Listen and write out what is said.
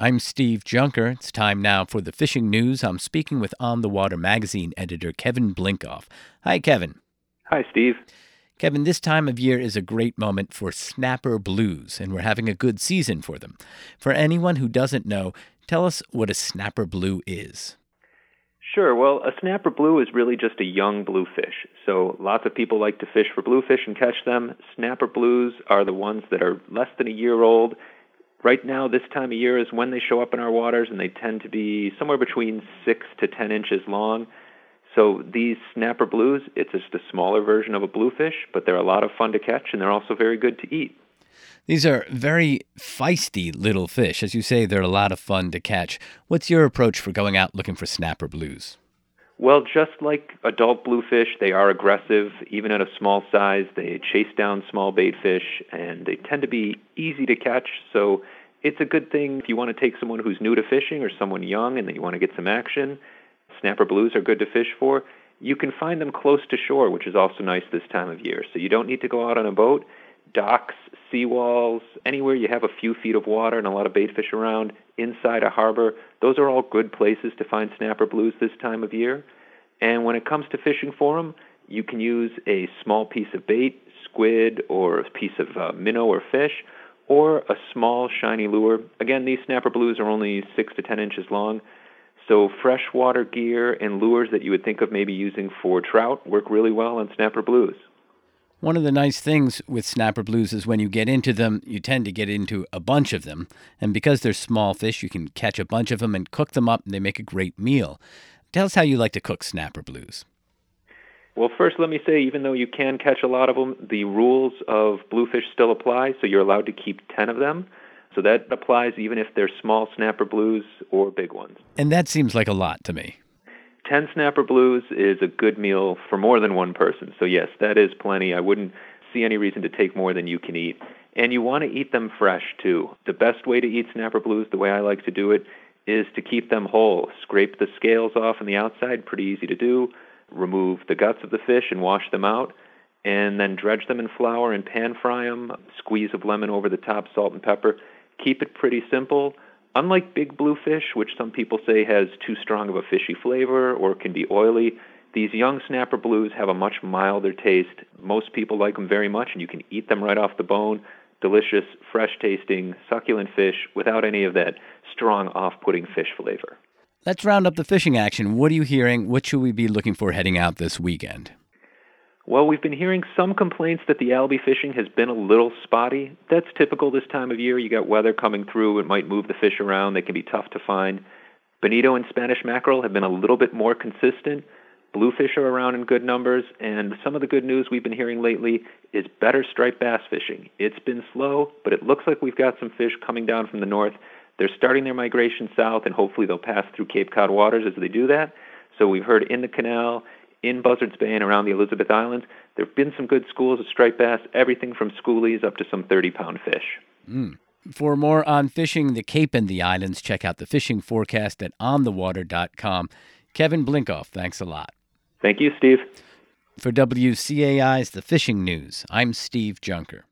I'm Steve Junker. It's time now for the fishing news. I'm speaking with On the Water magazine editor Kevin Blinkoff. Hi, Kevin. Hi, Steve. Kevin, this time of year is a great moment for snapper blues, and we're having a good season for them. For anyone who doesn't know, tell us what a snapper blue is. Sure. Well, a snapper blue is really just a young bluefish. So lots of people like to fish for bluefish and catch them. Snapper blues are the ones that are less than a year old Right now, this time of year is when they show up in our waters, and they tend to be somewhere between 6 to 10 inches long. So these snapper blues, it's just a smaller version of a bluefish, but they're a lot of fun to catch, and they're also very good to eat. These are very feisty little fish. As you say, they're a lot of fun to catch. What's your approach for going out looking for snapper blues? Well, just like adult bluefish, they are aggressive. Even at a small size, they chase down small bait fish, and they tend to be easy to catch. So it's a good thing if you want to take someone who's new to fishing or someone young and that you want to get some action. Snapper blues are good to fish for. You can find them close to shore, which is also nice this time of year. So you don't need to go out on a boat. Docks, seawalls, anywhere you have a few feet of water and a lot of bait fish around, inside a harbor, those are all good places to find snapper blues this time of year. And when it comes to fishing for them, you can use a small piece of bait, squid, or a piece of uh, minnow or fish, or a small shiny lure. Again, these snapper blues are only 6 to 10 inches long. So freshwater gear and lures that you would think of maybe using for trout work really well on snapper blues. One of the nice things with snapper blues is when you get into them, you tend to get into a bunch of them. And because they're small fish, you can catch a bunch of them and cook them up, and they make a great meal. Tell us how you like to cook snapper blues. Well, first, let me say, even though you can catch a lot of them, the rules of bluefish still apply, so you're allowed to keep 10 of them. So that applies even if they're small snapper blues or big ones. And that seems like a lot to me. 10 snapper blues is a good meal for more than one person. So, yes, that is plenty. I wouldn't see any reason to take more than you can eat. And you want to eat them fresh, too. The best way to eat snapper blues, the way I like to do it, is to keep them whole. Scrape the scales off on the outside, pretty easy to do. Remove the guts of the fish and wash them out. And then dredge them in flour and pan fry them. Squeeze of lemon over the top, salt and pepper. Keep it pretty simple Unlike big bluefish, which some people say has too strong of a fishy flavor or can be oily, these young snapper blues have a much milder taste. Most people like them very much, and you can eat them right off the bone. Delicious, fresh tasting, succulent fish without any of that strong, off putting fish flavor. Let's round up the fishing action. What are you hearing? What should we be looking for heading out this weekend? Well, we've been hearing some complaints that the albie fishing has been a little spotty. That's typical this time of year. You got weather coming through, it might move the fish around, they can be tough to find. Bonito and Spanish mackerel have been a little bit more consistent. Bluefish are around in good numbers, and some of the good news we've been hearing lately is better striped bass fishing. It's been slow, but it looks like we've got some fish coming down from the north. They're starting their migration south, and hopefully they'll pass through Cape Cod waters as they do that. So we've heard in the canal in Buzzards Bay and around the Elizabeth Islands, there have been some good schools of striped bass, everything from schoolies up to some 30 pound fish. Mm. For more on fishing the Cape and the islands, check out the fishing forecast at onthewater.com. Kevin Blinkoff, thanks a lot. Thank you, Steve. For WCAI's The Fishing News, I'm Steve Junker.